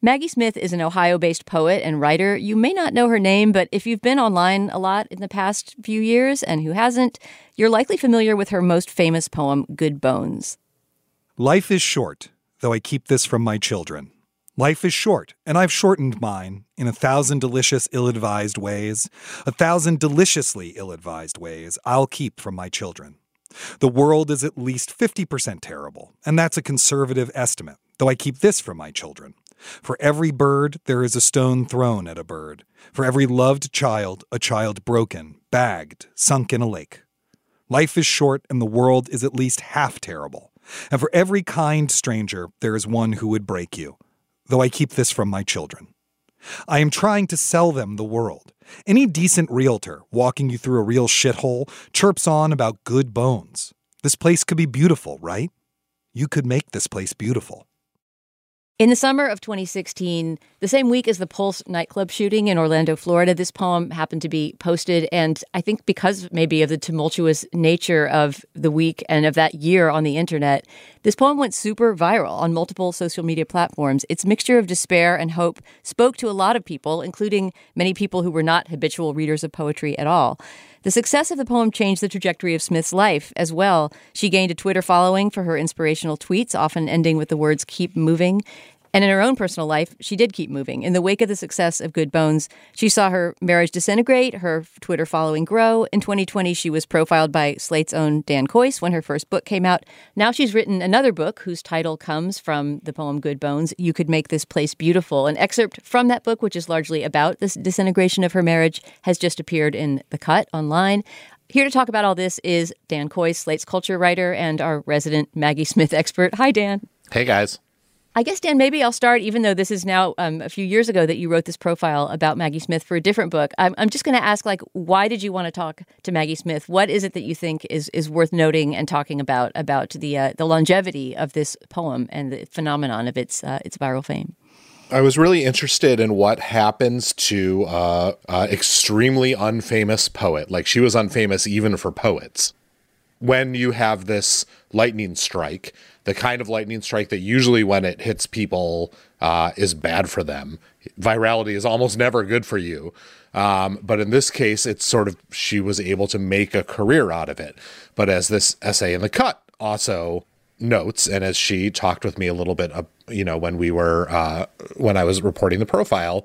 Maggie Smith is an Ohio based poet and writer. You may not know her name, but if you've been online a lot in the past few years, and who hasn't, you're likely familiar with her most famous poem, Good Bones. Life is short, though I keep this from my children. Life is short, and I've shortened mine in a thousand delicious, ill advised ways. A thousand deliciously ill advised ways I'll keep from my children. The world is at least 50% terrible, and that's a conservative estimate, though I keep this from my children. For every bird, there is a stone thrown at a bird. For every loved child, a child broken, bagged, sunk in a lake. Life is short, and the world is at least half terrible. And for every kind stranger, there is one who would break you, though I keep this from my children. I am trying to sell them the world. Any decent realtor walking you through a real shithole chirps on about good bones. This place could be beautiful, right? You could make this place beautiful. In the summer of 2016, the same week as the Pulse nightclub shooting in Orlando, Florida, this poem happened to be posted. And I think because maybe of the tumultuous nature of the week and of that year on the internet, this poem went super viral on multiple social media platforms. Its mixture of despair and hope spoke to a lot of people, including many people who were not habitual readers of poetry at all. The success of the poem changed the trajectory of Smith's life as well. She gained a Twitter following for her inspirational tweets, often ending with the words keep moving. And in her own personal life, she did keep moving. In the wake of the success of Good Bones, she saw her marriage disintegrate, her Twitter following grow. In 2020, she was profiled by Slate's own Dan Kois when her first book came out. Now she's written another book whose title comes from the poem Good Bones You Could Make This Place Beautiful. An excerpt from that book, which is largely about this disintegration of her marriage, has just appeared in The Cut online. Here to talk about all this is Dan Kois, Slate's culture writer and our resident Maggie Smith expert. Hi, Dan. Hey, guys. I guess, Dan, maybe I'll start, even though this is now um, a few years ago that you wrote this profile about Maggie Smith for a different book. I'm, I'm just going to ask, like, why did you want to talk to Maggie Smith? What is it that you think is, is worth noting and talking about about the uh, the longevity of this poem and the phenomenon of its uh, its viral fame? I was really interested in what happens to uh, uh, extremely unfamous poet. Like she was unfamous even for poets. When you have this lightning strike, the kind of lightning strike that usually when it hits people uh, is bad for them. Virality is almost never good for you. Um, but in this case, it's sort of she was able to make a career out of it. But as this essay in the cut also notes, and as she talked with me a little bit, uh, you know, when we were uh, when I was reporting the profile,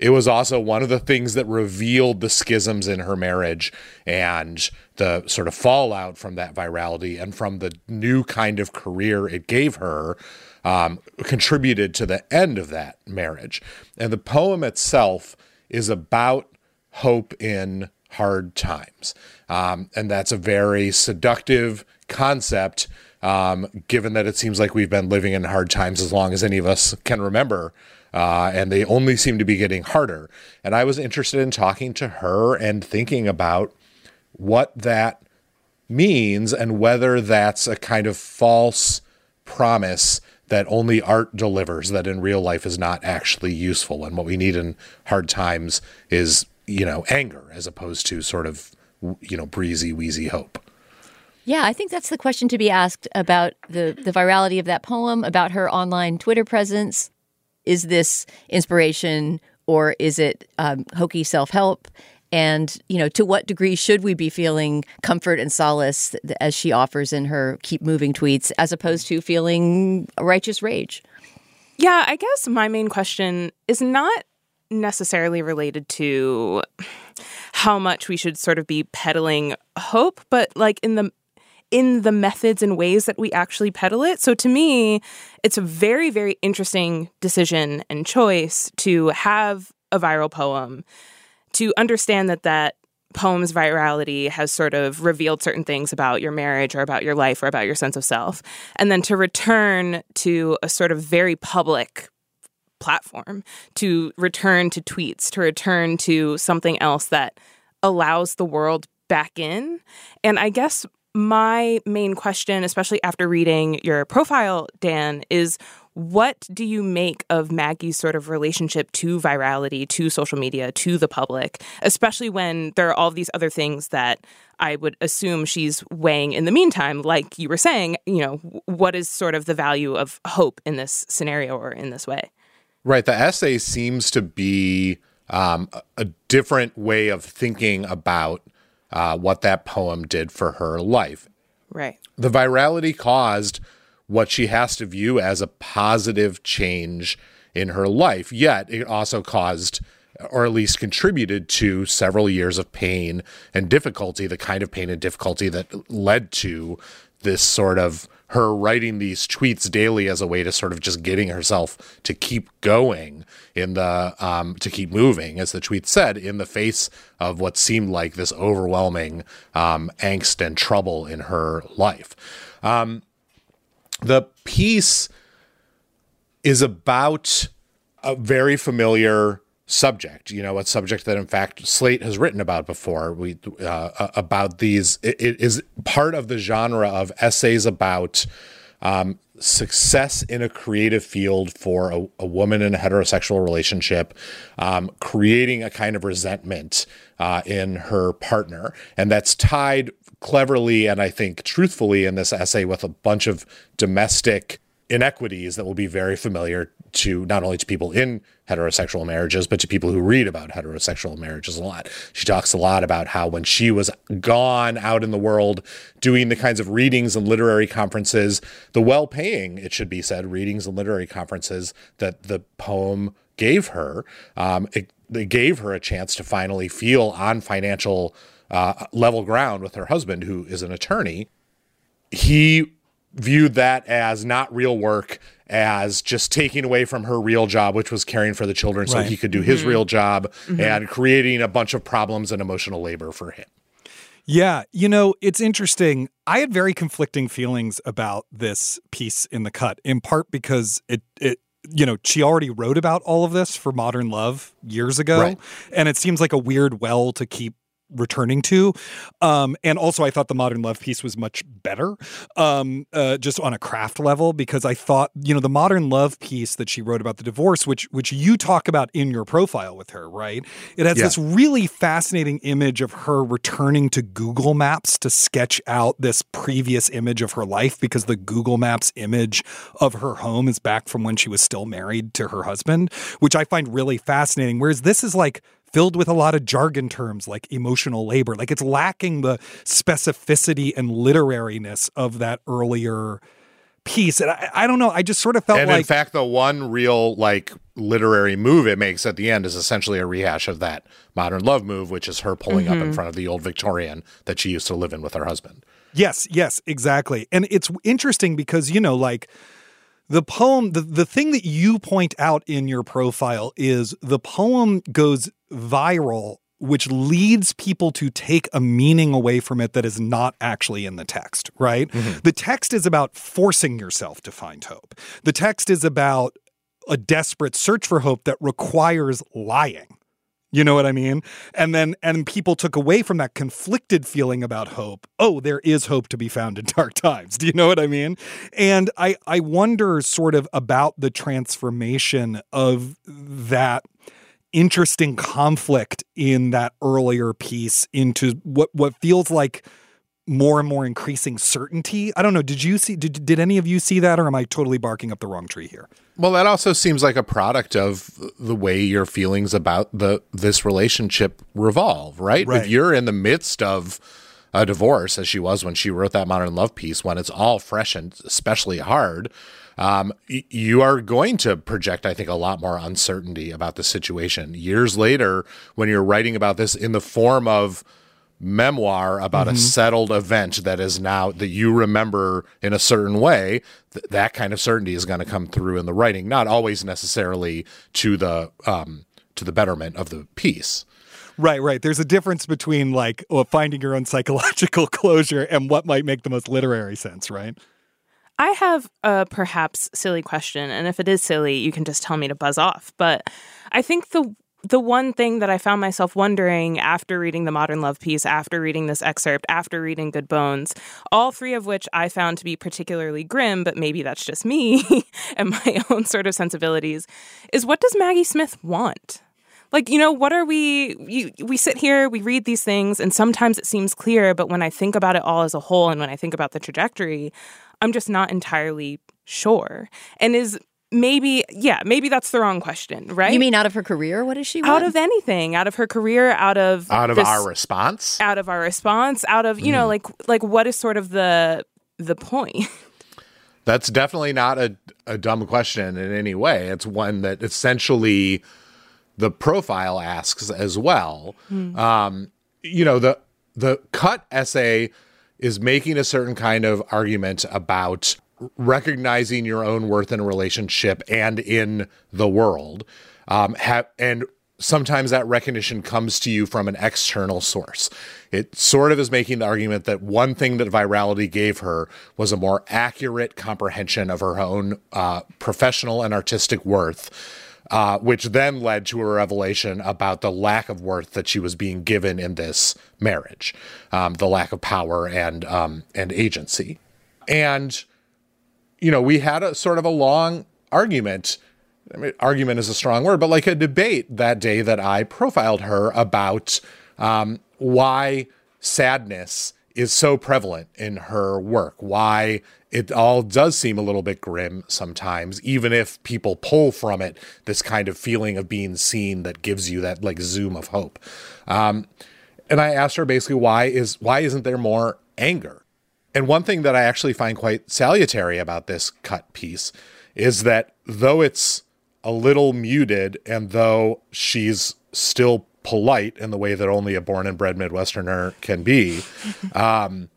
it was also one of the things that revealed the schisms in her marriage and the sort of fallout from that virality and from the new kind of career it gave her um, contributed to the end of that marriage. And the poem itself is about hope in hard times. Um, and that's a very seductive concept, um, given that it seems like we've been living in hard times as long as any of us can remember uh, and they only seem to be getting harder. And I was interested in talking to her and thinking about what that means and whether that's a kind of false promise that only art delivers that in real life is not actually useful. And what we need in hard times is you know anger as opposed to sort of you know breezy wheezy hope. Yeah, I think that's the question to be asked about the, the virality of that poem, about her online Twitter presence, is this inspiration or is it um, hokey self help? And, you know, to what degree should we be feeling comfort and solace as she offers in her keep moving tweets, as opposed to feeling righteous rage? Yeah, I guess my main question is not necessarily related to how much we should sort of be peddling hope, but like in the in the methods and ways that we actually peddle it. So to me, it's a very very interesting decision and choice to have a viral poem to understand that that poem's virality has sort of revealed certain things about your marriage or about your life or about your sense of self and then to return to a sort of very public platform to return to tweets to return to something else that allows the world back in and i guess my main question especially after reading your profile dan is what do you make of Maggie's sort of relationship to virality, to social media, to the public, especially when there are all these other things that I would assume she's weighing in the meantime? Like you were saying, you know, what is sort of the value of hope in this scenario or in this way? Right. The essay seems to be um, a different way of thinking about uh, what that poem did for her life. Right. The virality caused what she has to view as a positive change in her life. Yet it also caused, or at least contributed to, several years of pain and difficulty, the kind of pain and difficulty that led to this sort of her writing these tweets daily as a way to sort of just getting herself to keep going in the um, to keep moving, as the tweet said, in the face of what seemed like this overwhelming um, angst and trouble in her life. Um, the piece is about a very familiar subject you know a subject that in fact slate has written about before we uh, about these it, it is part of the genre of essays about um, success in a creative field for a, a, woman in a heterosexual relationship, um, creating a kind of resentment uh, in her partner. And that's tied cleverly and I think truthfully in this essay with a bunch of domestic inequities that will be very familiar to not only to people in heterosexual marriages but to people who read about heterosexual marriages a lot. She talks a lot about how when she was gone out in the world doing the kinds of readings and literary conferences, the well-paying, it should be said, readings and literary conferences that the poem gave her, um, it, it gave her a chance to finally feel on financial uh, level ground with her husband, who is an attorney. He viewed that as not real work, as just taking away from her real job, which was caring for the children, right. so he could do his mm-hmm. real job mm-hmm. and creating a bunch of problems and emotional labor for him. Yeah, you know, it's interesting. I had very conflicting feelings about this piece in the cut, in part because it it you know, she already wrote about all of this for Modern Love years ago. Right. And it seems like a weird well to keep returning to. Um, and also, I thought the Modern Love piece was much better, um, uh, just on a craft level, because I thought, you know, the Modern Love piece that she wrote about the divorce, which which you talk about in your profile with her, right? It has yeah. this really fascinating image of her returning to Google Maps to sketch out this previous image of her life, because the Google Maps image of her home is back from when she was still married to her husband, which I find really fascinating. Whereas this is like filled with a lot of jargon terms like emotional labor. Like it's lacking the specificity and literariness of that earlier piece. And I, I don't know. I just sort of felt and like. in fact, the one real like literary move it makes at the end is essentially a rehash of that modern love move, which is her pulling mm-hmm. up in mm-hmm. front of the old Victorian that she used to live in with her husband. Yes, yes, exactly. And it's interesting because, you know, like the poem, the, the thing that you point out in your profile is the poem goes viral, which leads people to take a meaning away from it that is not actually in the text, right? Mm-hmm. The text is about forcing yourself to find hope. The text is about a desperate search for hope that requires lying. You know what I mean? And then and people took away from that conflicted feeling about hope. Oh, there is hope to be found in dark times. Do you know what I mean? And I I wonder sort of about the transformation of that interesting conflict in that earlier piece into what what feels like more and more increasing certainty. I don't know. Did you see? Did did any of you see that, or am I totally barking up the wrong tree here? Well, that also seems like a product of the way your feelings about the this relationship revolve, right? Right. If you're in the midst of a divorce, as she was when she wrote that modern love piece, when it's all fresh and especially hard, um, you are going to project, I think, a lot more uncertainty about the situation. Years later, when you're writing about this in the form of memoir about a Mhm. settled event that is now that you remember in a certain way th- that kind of certainty is going to come through in the writing not always necessarily to the um to the betterment of the piece Right, right. There's a difference between like well, finding your own psychological closure and what might make the most literary sense, right? I have a perhaps silly question, and if it is silly, you can just tell me to buzz off. But I think the the one thing that I found myself wondering after reading the Modern Love piece, after reading this excerpt, after reading Good Bones, all three of which I found to be particularly grim, but maybe that's just me and my own sort of sensibilities, is what does Maggie Smith want? Like, you know, what are we you, we sit here, we read these things and sometimes it seems clear, but when I think about it all as a whole and when I think about the trajectory, I'm just not entirely sure. And is maybe yeah, maybe that's the wrong question, right? You mean out of her career? What does she out of anything, out of her career, out of out of this- our response out of our response, out of, you know, like like what is sort of the the point? that's definitely not a, a dumb question in any way it's one that essentially the profile asks as well Hmm. um, you know the the cut essay is making a certain kind of argument about recognizing your own worth in a relationship and in the world um, and sometimes that recognition comes to you from an external source. It sort of is making the argument that one thing that virality gave her was a more accurate comprehension of her own uh, professional and artistic worth uh, which then led to a revelation about the lack of worth that she was being given in this marriage, um, the lack of power and um, and agency, and you know we had a sort of a long argument. I mean, argument is a strong word, but like a debate that day that I profiled her about um, why sadness is so prevalent in her work, why it all does seem a little bit grim sometimes, even if people pull from it this kind of feeling of being seen that gives you that like zoom of hope. Um, and I asked her basically why is why isn't there more anger? And one thing that I actually find quite salutary about this cut piece is that though it's a little muted and though she's still polite in the way that only a born and bred Midwesterner can be, um,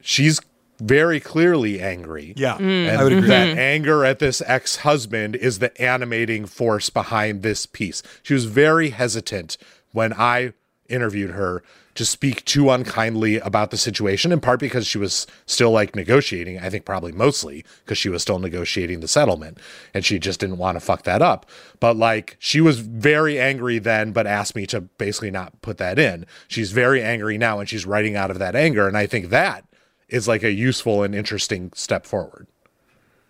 she's very clearly angry. Yeah, Mm. And I would agree. that anger at this ex husband is the animating force behind this piece. She was very hesitant when I interviewed her to speak too unkindly about the situation, in part because she was still like negotiating. I think probably mostly because she was still negotiating the settlement and she just didn't want to fuck that up. But like she was very angry then, but asked me to basically not put that in. She's very angry now and she's writing out of that anger. And I think that is like a useful and interesting step forward.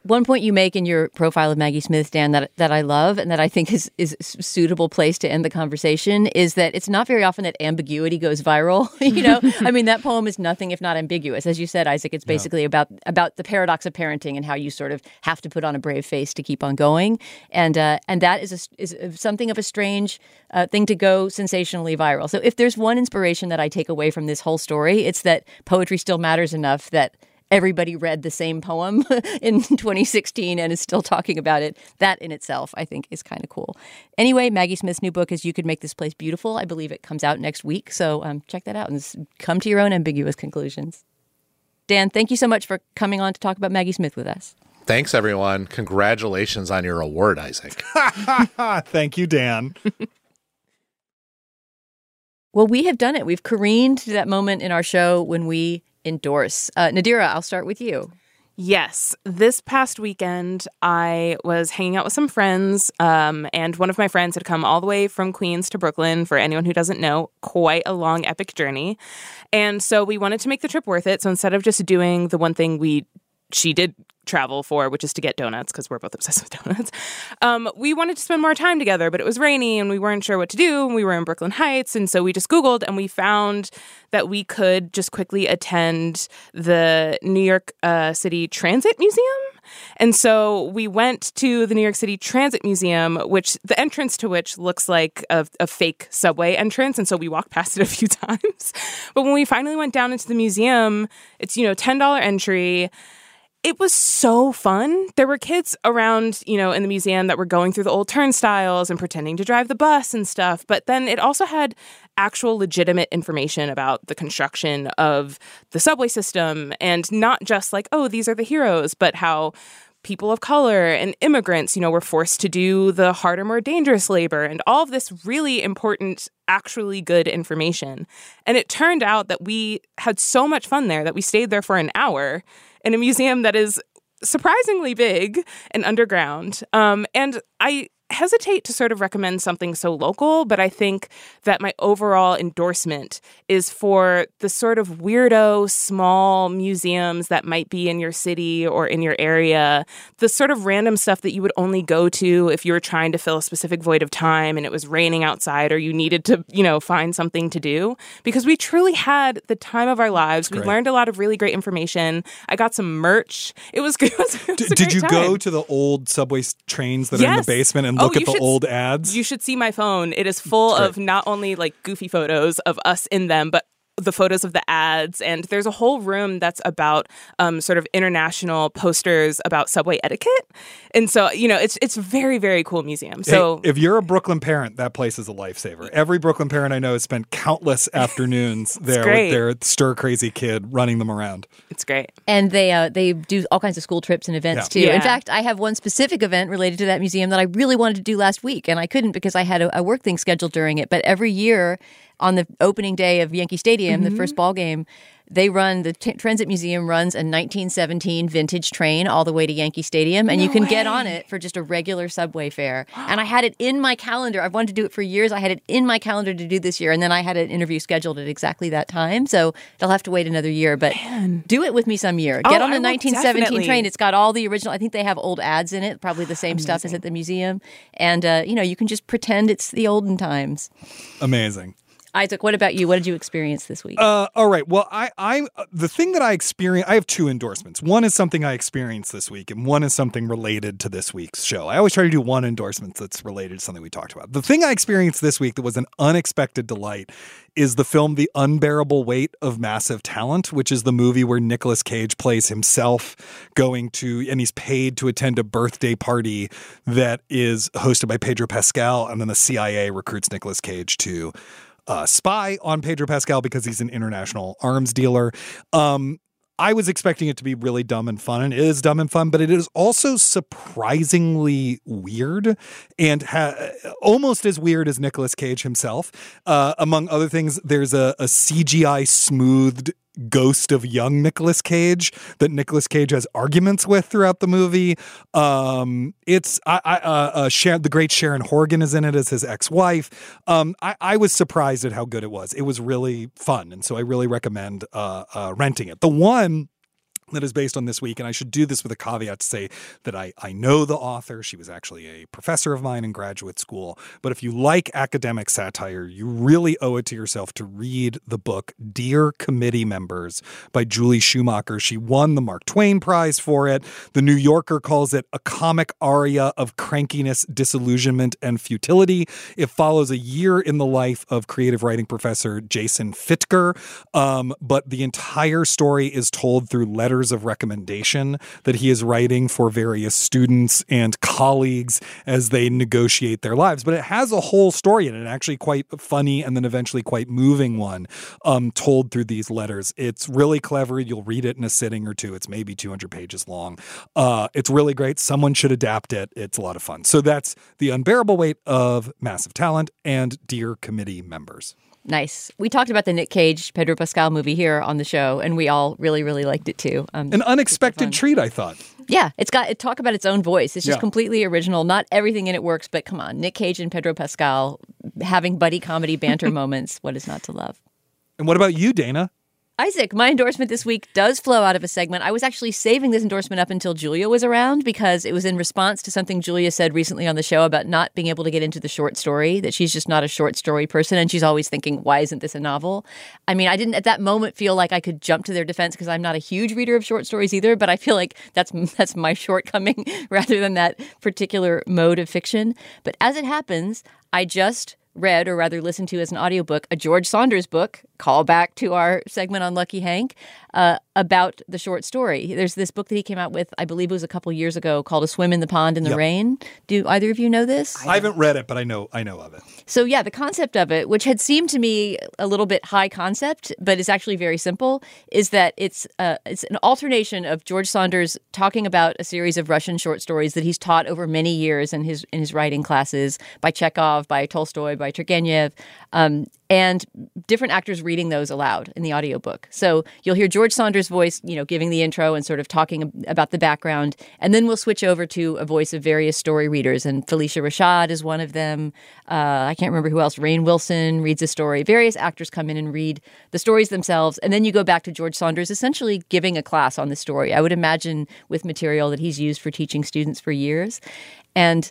One point you make in your profile of Maggie Smith, Dan, that that I love and that I think is is a suitable place to end the conversation is that it's not very often that ambiguity goes viral. you know, I mean, that poem is nothing if not ambiguous, as you said, Isaac. It's basically about about the paradox of parenting and how you sort of have to put on a brave face to keep on going, and uh, and that is a, is something of a strange uh, thing to go sensationally viral. So if there's one inspiration that I take away from this whole story, it's that poetry still matters enough that everybody read the same poem in 2016 and is still talking about it. That in itself, I think, is kind of cool. Anyway, Maggie Smith's new book is You Could Make This Place Beautiful. I believe it comes out next week. So um, check that out and come to your own ambiguous conclusions. Dan, thank you so much for coming on to talk about Maggie Smith with us. Thanks, everyone. Congratulations on your award, Isaac. Thank you, Dan. Well, we have done it. We've careened to that moment in our show when we endorse. Uh, Nadira, I'll start with you. Yes. This past weekend, I was hanging out with some friends, um, and one of my friends had come all the way from Queens to Brooklyn. For anyone who doesn't know, quite a long, epic journey. And so we wanted to make the trip worth it. So instead of just doing the one thing we she did travel for, which is to get donuts because we're both obsessed with donuts. Um, we wanted to spend more time together, but it was rainy and we weren't sure what to do. And we were in Brooklyn Heights. And so we just Googled and we found that we could just quickly attend the New York uh, City Transit Museum. And so we went to the New York City Transit Museum, which the entrance to which looks like a, a, fake subway entrance. And so we walked past it a few times. But when we finally went down into the museum, it's, you know, $10 entry it was so fun. There were kids around, you know, in the museum that were going through the old turnstiles and pretending to drive the bus and stuff. But then it also had actual legitimate information about the construction of the subway system and not just like, oh, these are the heroes, but how people of color and immigrants, you know, were forced to do the harder, more dangerous labor and all of this really important, actually good information. And it turned out that we had so much fun there that we stayed there for an hour in a museum that is surprisingly big and underground. Um, and I hesitate to sort of recommend something so local, but I think that my overall endorsement is for the sort of weirdo small museums that might be in your city or in your area, the sort of random stuff that you would only go to if you were trying to fill a specific void of time and it was raining outside or you needed to, you know, find something to do because we truly had the time of our lives. We learned a lot of really great information. I got some merch. It was good. It was, it was Did you time. go to the old subway trains that yes. are in the basement and look oh, at the should, old ads? You should see my phone. It is full of not only like goofy photos of us in them, but the photos of the ads and there's a whole room that's about um, sort of international posters about subway etiquette and so you know it's it's very very cool museum so hey, if you're a brooklyn parent that place is a lifesaver every brooklyn parent i know has spent countless afternoons there great. with their stir crazy kid running them around it's great and they uh, they do all kinds of school trips and events Yeah. too Yeah. in fact i have one specific event related to that museum that i really wanted to do last week and i couldn't because i had a, a work thing scheduled during it but every year on the opening day of Yankee Stadium, the Mhm. first ball game, they run the t- Transit Museum runs a 1917 vintage train all the way to Yankee Stadium, and No you can get on it for just a regular subway fare. And I had it in my calendar. I've wanted to do it for years. I had it in my calendar to do this year, and then I had an interview scheduled at exactly that time. So they'll have to wait another year, but do it with me some year. Oh, Get on the 1917 definitely. train. It's got all the original. I think they have old ads in it, probably the same stuff as at the museum, and uh, you know you can just pretend it's the olden times. Amazing. Isaac, what about you? What did you experience this week? Uh, all right. Well, I, I, uh, the thing that I experience, I have two endorsements. One is something I experienced this week, and one is something related to this week's show. I always try to do one endorsement that's related to something we talked about. The thing I experienced this week that was an unexpected delight is the film The Unbearable Weight of Massive Talent, which is the movie where Nicolas Cage plays himself going to, and he's paid to attend a birthday party that is hosted by Pedro Pascal, and then the CIA recruits Nicolas Cage to uh, spy on Pedro Pascal because he's an international arms dealer. Um, I was expecting it to be really dumb and fun, and it is dumb and fun, but it is also surprisingly weird and ha- almost as weird as Nicolas Cage himself. Uh, among other things, there's a, a CGI smoothed ghost of young Nicolas Cage that Nicolas Cage has arguments with throughout the movie. Um, it's I, I uh, uh, Sharon, the great Sharon Horgan is in it as his ex-wife. Um, I, I was surprised at how good it was. It was really fun, and so I really recommend uh, uh, renting it. The one that is based on this week. And I should do this with a caveat to say that I, I know the author. She was actually a professor of mine in graduate school. But if you like academic satire, you really owe it to yourself to read the book Dear Committee Members by Julie Schumacher. She won the Mark Twain Prize for it. The New Yorker calls it a comic aria of crankiness, disillusionment, and futility. It follows a year in the life of creative writing professor Jason Fitger. Um, but the entire story is told through letters of recommendation that he is writing for various students and colleagues as they negotiate their lives. But it has a whole story in it, actually quite funny and then eventually quite moving one um, told through these letters. It's really clever. You'll read it in a sitting or two. It's maybe 200 pages long. Uh, it's really great. Someone should adapt it. It's a lot of fun. So that's The Unbearable Weight of Massive Talent and Dear Committee Members. Nice. We talked about the Nick Cage Pedro Pascal movie here on the show, and we all really, really liked it too. Um, An unexpected treat, I thought. yeah, it's got it talk about its own voice. It's just Yeah. completely original. Not everything in it works, but come on, Nick Cage and Pedro Pascal having buddy comedy banter moments. What is not to love? And what about you, Dana? Isaac, my endorsement this week does flow out of a segment. I was actually saving this endorsement up until Julia was around because it was in response to something Julia said recently on the show about not being able to get into the short story, that she's just not a short story person. And she's always thinking, why isn't this a novel? I mean, I didn't at that moment feel like I could jump to their defense because I'm not a huge reader of short stories either, but I feel like that's, that's my shortcoming rather than that particular mode of fiction. But as it happens, I just read, or rather listened to as an audiobook, a George Saunders book, call back to our segment on Lucky Hank, uh, about the short story. There's this book that he came out with, I believe it was a couple years ago, called A Swim in the Pond in the Yep. Rain. Do either of you know this? I haven't read it, but I know I know of it. So yeah, the concept of it, which had seemed to me a little bit high concept, but is actually very simple, is that it's uh, it's an alternation of George Saunders talking about a series of Russian short stories that he's taught over many years in his in his writing classes by Chekhov, by Tolstoy, by Turgenev, um, and different actors reading those aloud in the audiobook. So you'll hear George Saunders' voice, you know, giving the intro and sort of talking about the background, and then we'll switch over to a voice of various story readers, and Phylicia Rashad is one of them. Uh, I can't remember who else. Rainn Wilson reads a story. Various actors come in and read the stories themselves, and then you go back to George Saunders essentially giving a class on the story. I would imagine with material that he's used for teaching students for years, and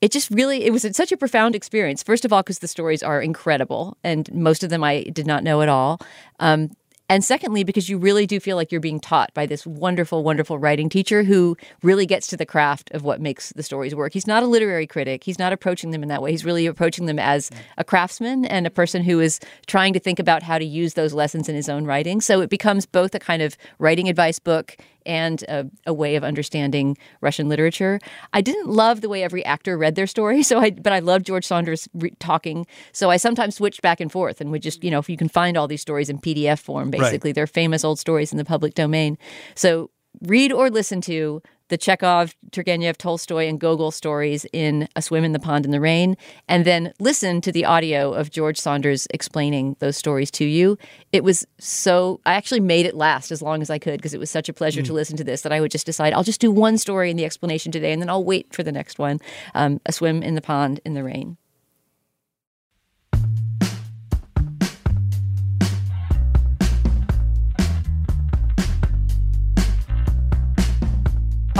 it just really it was such a profound experience. First of all because the stories are incredible and most of them i did not know at all. Um, and secondly because you really do feel like you're being taught by this wonderful wonderful writing teacher who really gets to the craft of what makes the stories work. He's not a literary critic. He's not approaching them in that way. He's really approaching them as a craftsman and a person who is trying to think about how to use those lessons in his own writing. So it becomes both a kind of writing advice book and a, a way of understanding Russian literature. I didn't love the way every actor read their story, so I but I loved George Saunders re- talking. So I sometimes switched back and forth and would just you know if you can find all these stories in PDF form, Right. basically they're famous old stories in the public domain. So read or listen to the Chekhov, Turgenev, Tolstoy, and Gogol stories in A Swim in the Pond in the Rain, and then listen to the audio of George Saunders explaining those stories to you. It was so, I actually made it last as long as I could because it was such a pleasure to listen to this that I would just decide I'll just do one story in the explanation today and then I'll wait for the next one um, A Swim in the Pond in the Rain.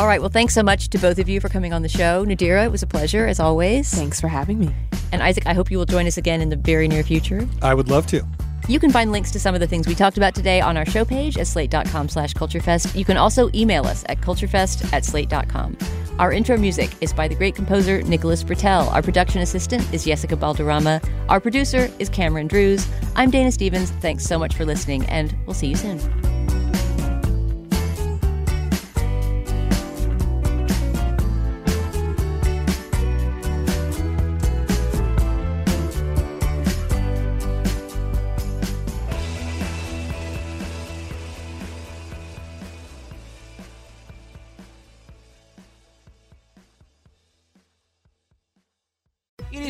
All right. Well, thanks so much to both of you for coming on the show. Nadira, it was a pleasure as always. Thanks for having me. And Isaac, I hope you will join us again in the very near future. I would love to. You can find links to some of the things we talked about today on our show page at slate.com slash culturefest. You can also email us at culturefest at slate.com. Our intro music is by the great composer Nicholas Britell. Our production assistant is Yesica Balderrama. Our producer is Cameron Drews. I'm Dana Stevens. Thanks so much for listening, and we'll see you soon.